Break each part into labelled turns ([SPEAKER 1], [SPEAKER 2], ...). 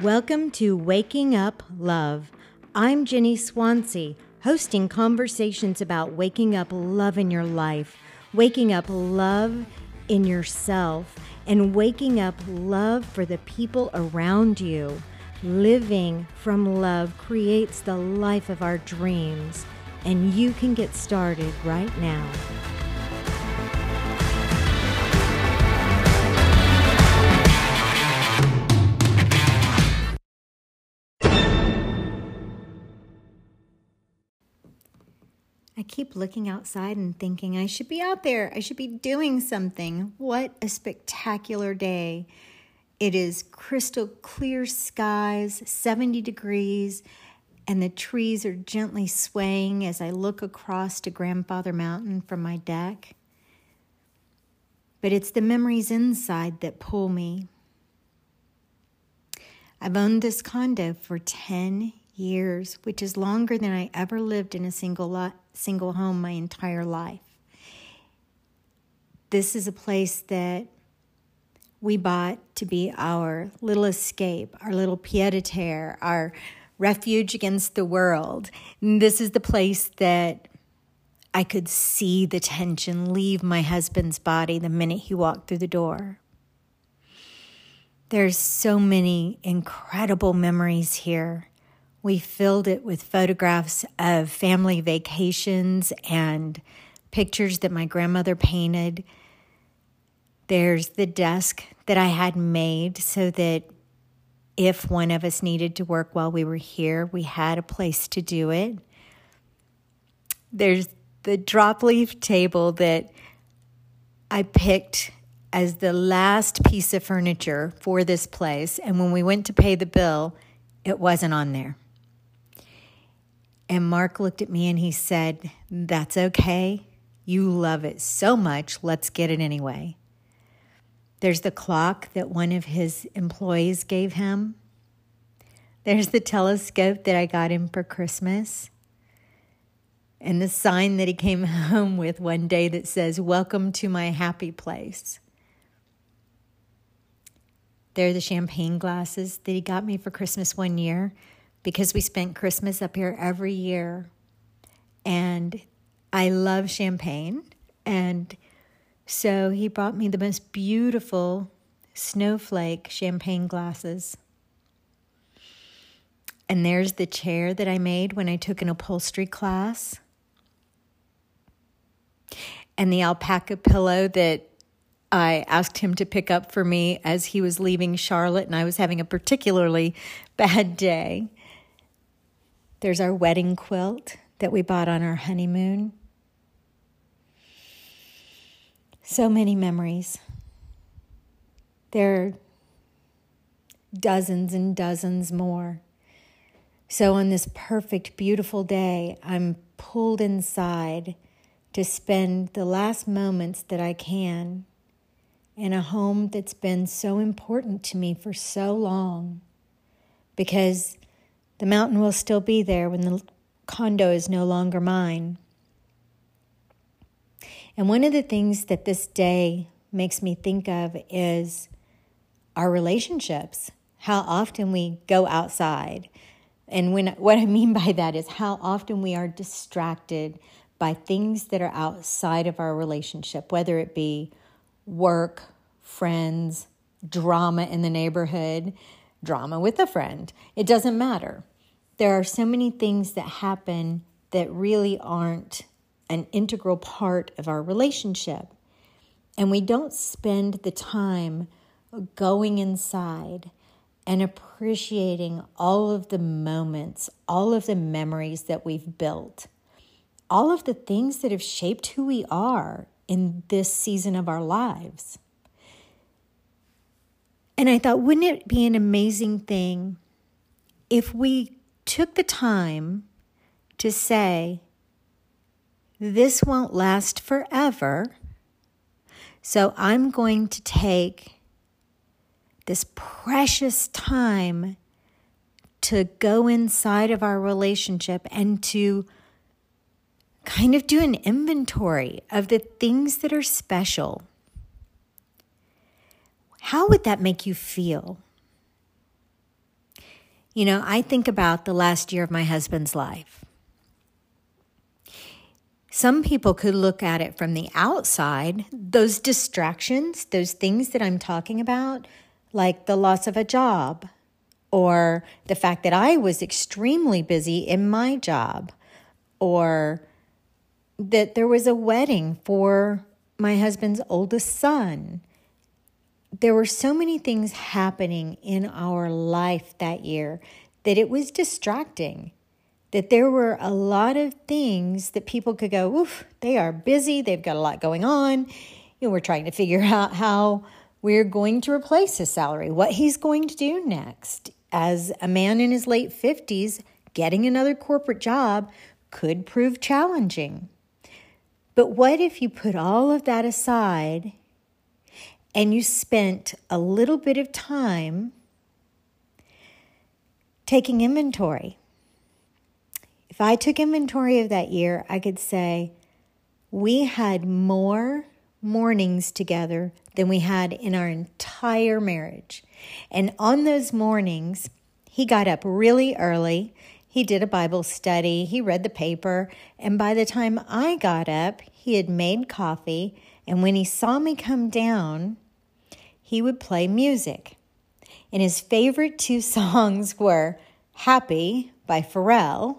[SPEAKER 1] Welcome to Waking Up Love. I'm Jenny Swansea, hosting conversations about waking up love in your life, waking up love in yourself, and waking up love for the people around you. Living from love creates the life of our dreams, and you can get started right now. Keep looking outside and thinking I should be out there. I should be doing something. What a spectacular day. It is crystal clear skies, 70 degrees, and the trees are gently swaying as I look across to Grandfather Mountain from my deck. But it's the memories inside that pull me. I've owned this condo for 10 years, which is longer than I ever lived in a single lot, single home my entire life. This is a place that we bought to be our little escape, our little pied a terre, our refuge against the world. And this is the place that I could see the tension leave my husband's body the minute he walked through the door. There's so many incredible memories here. We filled it with photographs of family vacations and pictures that my grandmother painted. There's the desk that I had made so that if one of us needed to work while we were here, we had a place to do it. There's the drop leaf table that I picked as the last piece of furniture for this place. And when we went to pay the bill, it wasn't on there. And Mark looked at me and he said, That's okay. You love it so much. Let's get it anyway. There's the clock that one of his employees gave him. There's the telescope that I got him for Christmas. And the sign that he came home with one day that says, Welcome to my happy place. There are the champagne glasses that he got me for Christmas one year because we spent Christmas up here every year. And I love champagne. And so he brought me the most beautiful snowflake champagne glasses. And there's the chair that I made when I took an upholstery class. And the alpaca pillow that I asked him to pick up for me as he was leaving Charlotte, and I was having a particularly bad day. There's our wedding quilt that we bought on our honeymoon. So many memories. There are dozens and dozens more. So, on this perfect, beautiful day, I'm pulled inside to spend the last moments that I can in a home that's been so important to me for so long because the mountain will still be there when the condo is no longer mine. And one of the things that this day makes me think of is our relationships, how often we go outside. And when what I mean by that is how often we are distracted by things that are outside of our relationship, whether it be work, friends, drama in the neighborhood, drama with a friend. It doesn't matter there are so many things that happen that really aren't an integral part of our relationship. And we don't spend the time going inside and appreciating all of the moments, all of the memories that we've built, all of the things that have shaped who we are in this season of our lives. And I thought, wouldn't it be an amazing thing if we took the time to say, This won't last forever. So I'm going to take this precious time to go inside of our relationship and to kind of do an inventory of the things that are special. How would that make you feel? You know, I think about the last year of my husband's life. Some people could look at it from the outside, those distractions, those things that I'm talking about, like the loss of a job, or the fact that I was extremely busy in my job, or that there was a wedding for my husband's oldest son. There were so many things happening in our life that year that it was distracting. That there were a lot of things that people could go, oof, they are busy, they've got a lot going on. You know, we're trying to figure out how we're going to replace his salary, what he's going to do next. As a man in his late 50s, getting another corporate job could prove challenging. But what if you put all of that aside and you spent a little bit of time taking inventory? If I took inventory of that year, I could say we had more mornings together than we had in our entire marriage. And on those mornings, he got up really early he did a Bible study, he read the paper, and by the time I got up, he had made coffee. And when he saw me come down, he would play music. And his favorite two songs were Happy by Pharrell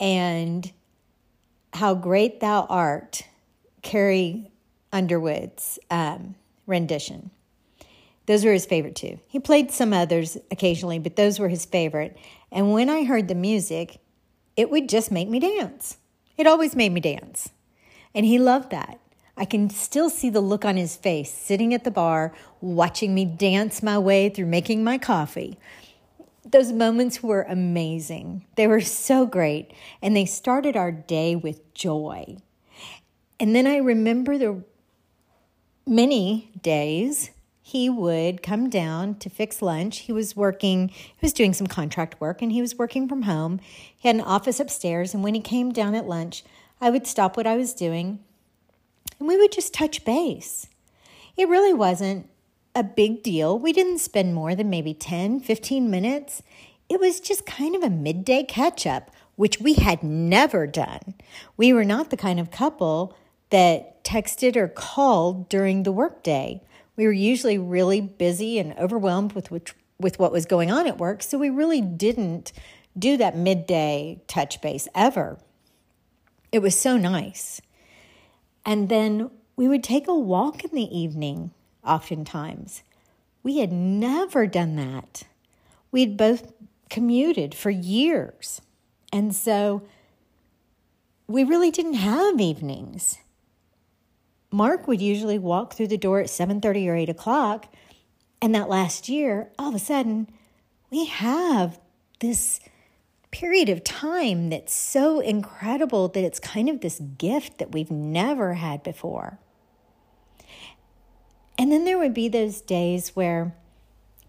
[SPEAKER 1] and How Great Thou Art, Carrie Underwood's um, rendition. Those were his favorite two. He played some others occasionally, but those were his favorite. And when I heard the music, it would just make me dance. It always made me dance. And he loved that. I can still see the look on his face sitting at the bar, watching me dance my way through making my coffee. Those moments were amazing. They were so great. And they started our day with joy. And then I remember the many days he would come down to fix lunch. He was working, he was doing some contract work and he was working from home. He had an office upstairs. And when he came down at lunch, I would stop what I was doing and we would just touch base. It really wasn't a big deal. We didn't spend more than maybe 10, 15 minutes. It was just kind of a midday catch up, which we had never done. We were not the kind of couple that texted or called during the workday. We were usually really busy and overwhelmed with which, with what was going on at work, so we really didn't do that midday touch base ever. It was so nice. And then we would take a walk in the evening, oftentimes. We had never done that. We'd both commuted for years. And so we really didn't have evenings. Mark would usually walk through the door at 7:30 or 8 o'clock. And that last year, all of a sudden, we have this period of time that's so incredible that it's kind of this gift that we've never had before. And then there would be those days where,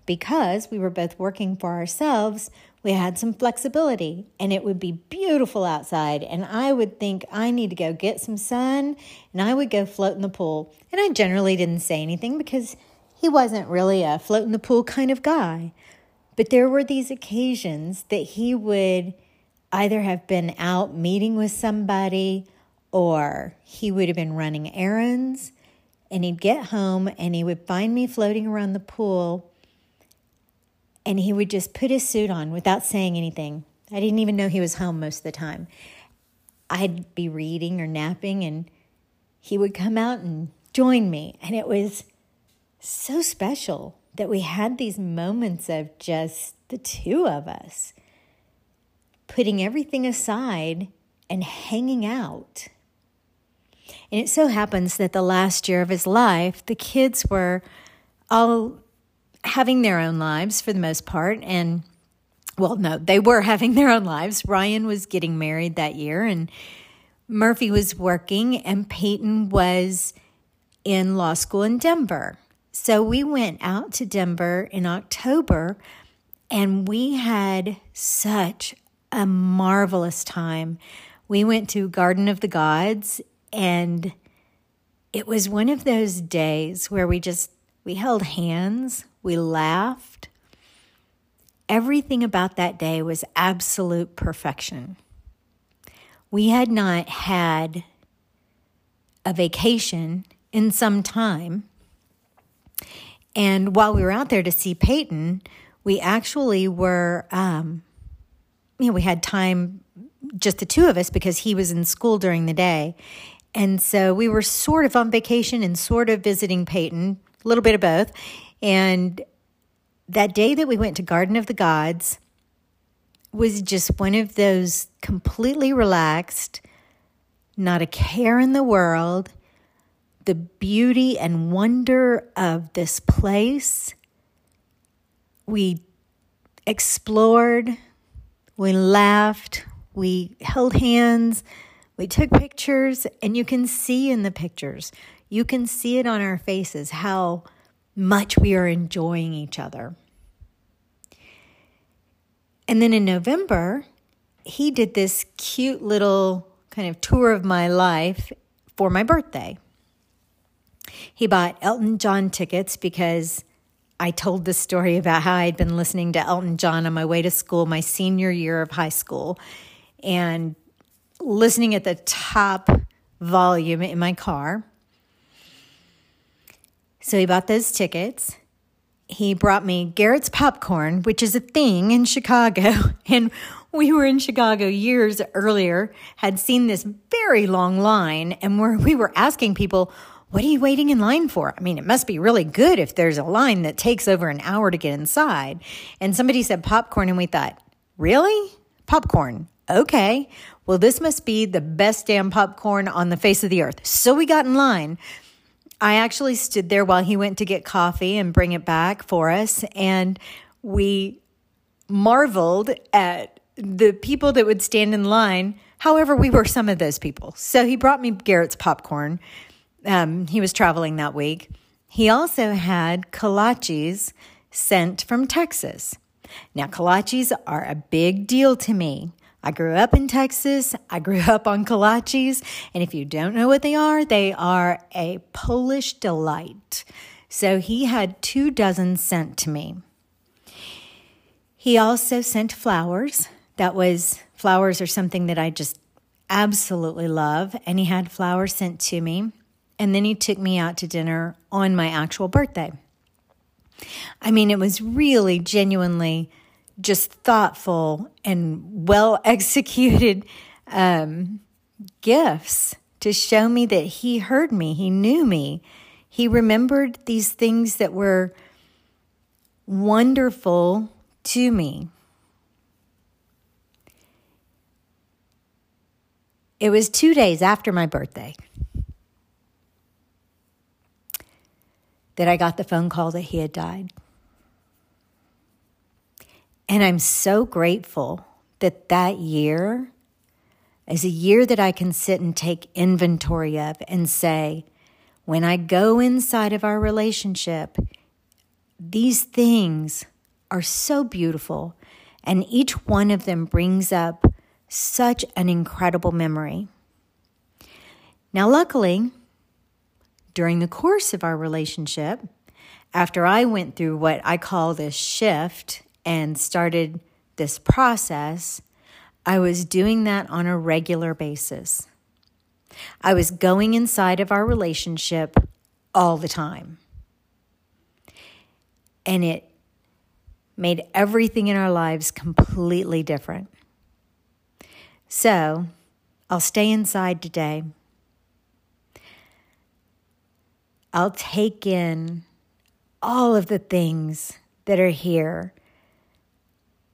[SPEAKER 1] because we were both working for ourselves, we had some flexibility and it would be beautiful outside. And I would think, I need to go get some sun and I would go float in the pool. And I generally didn't say anything because he wasn't really a float in the pool kind of guy. But there were these occasions that he would either have been out meeting with somebody or he would have been running errands and he'd get home and he would find me floating around the pool and he would just put his suit on without saying anything. I didn't even know he was home most of the time. I'd be reading or napping, and he would come out and join me. And it was so special that we had these moments of just the two of us putting everything aside and hanging out. And it so happens that the last year of his life, the kids were all having their own lives for the most part. And, well, no, they were having their own lives. Ryan was getting married that year, and Murphy was working, and Peyton was in law school in Denver. So we went out to Denver in October, and we had such a marvelous time. We went to Garden of the Gods, and it was one of those days where we just we held hands we laughed. everything about that day was absolute perfection. We had not had a vacation in some time. And while we were out there to see Peyton, we actually were, um, you know, we had time, just the two of us, because he was in school during the day. And so we were sort of on vacation and sort of visiting Peyton, a little bit of both. And that day that we went to Garden of the Gods was just one of those completely relaxed, not a care in the world, the beauty and wonder of this place. We explored, we laughed, we held hands, we took pictures, and you can see in the pictures, you can see it on our faces how much we are enjoying each other. And then in November, he did this cute little kind of tour of my life for my birthday. He bought Elton John tickets because I told the story about how I'd been listening to Elton John on my way to school, my senior year of high school, and listening at the top volume in my car. So he bought those tickets. He brought me Garrett's popcorn, which is a thing in Chicago. And we were in Chicago years earlier, had seen this very long line, and where we were asking people, what are you waiting in line for? I mean, it must be really good if there's a line that takes over an hour to get inside. And somebody said popcorn, and we thought, really? Popcorn. Okay. Well, this must be the best damn popcorn on the face of the earth. So we got in line. I actually stood there while he went to get coffee and bring it back for us. And we marveled at the people that would stand in line. However, we were some of those people. So he brought me Garrett's popcorn. Um, he was traveling that week. He also had kolaches sent from Texas. Now, kolaches are a big deal to me. I grew up in Texas. I grew up on kolaches. And if you don't know what they are, they are a Polish delight. So he had two dozen sent to me. He also sent flowers. That was, flowers are something that I just absolutely love. And he had flowers sent to me. And then he took me out to dinner on my actual birthday. I mean, it was really genuinely just thoughtful and well executed um, gifts to show me that he heard me, he knew me, he remembered these things that were wonderful to me. It was two days after my birthday that I got the phone call that he had died. And I'm so grateful that that year is a year that I can sit and take inventory of and say, when I go inside of our relationship, these things are so beautiful. And each one of them brings up such an incredible memory. Now, luckily, during the course of our relationship, after I went through what I call this shift and started this process, I was doing that on a regular basis. I was going inside of our relationship all the time. And it made everything in our lives completely different. So, I'll stay inside today. I'll take in all of the things that are here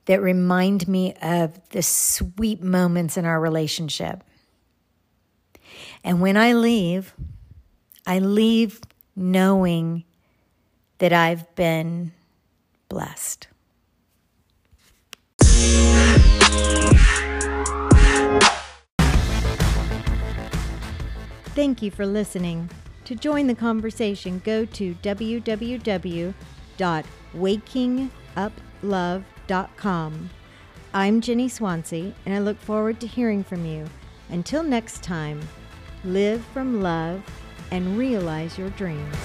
[SPEAKER 1] that remind me of the sweet moments in our relationship. And when I leave, I leave knowing that I've been blessed. Thank you for listening. To join the conversation, go to www.wakinguplove.com I'm Jenny Swansea, and I look forward to hearing from you. Until next time, live from love and realize your dreams.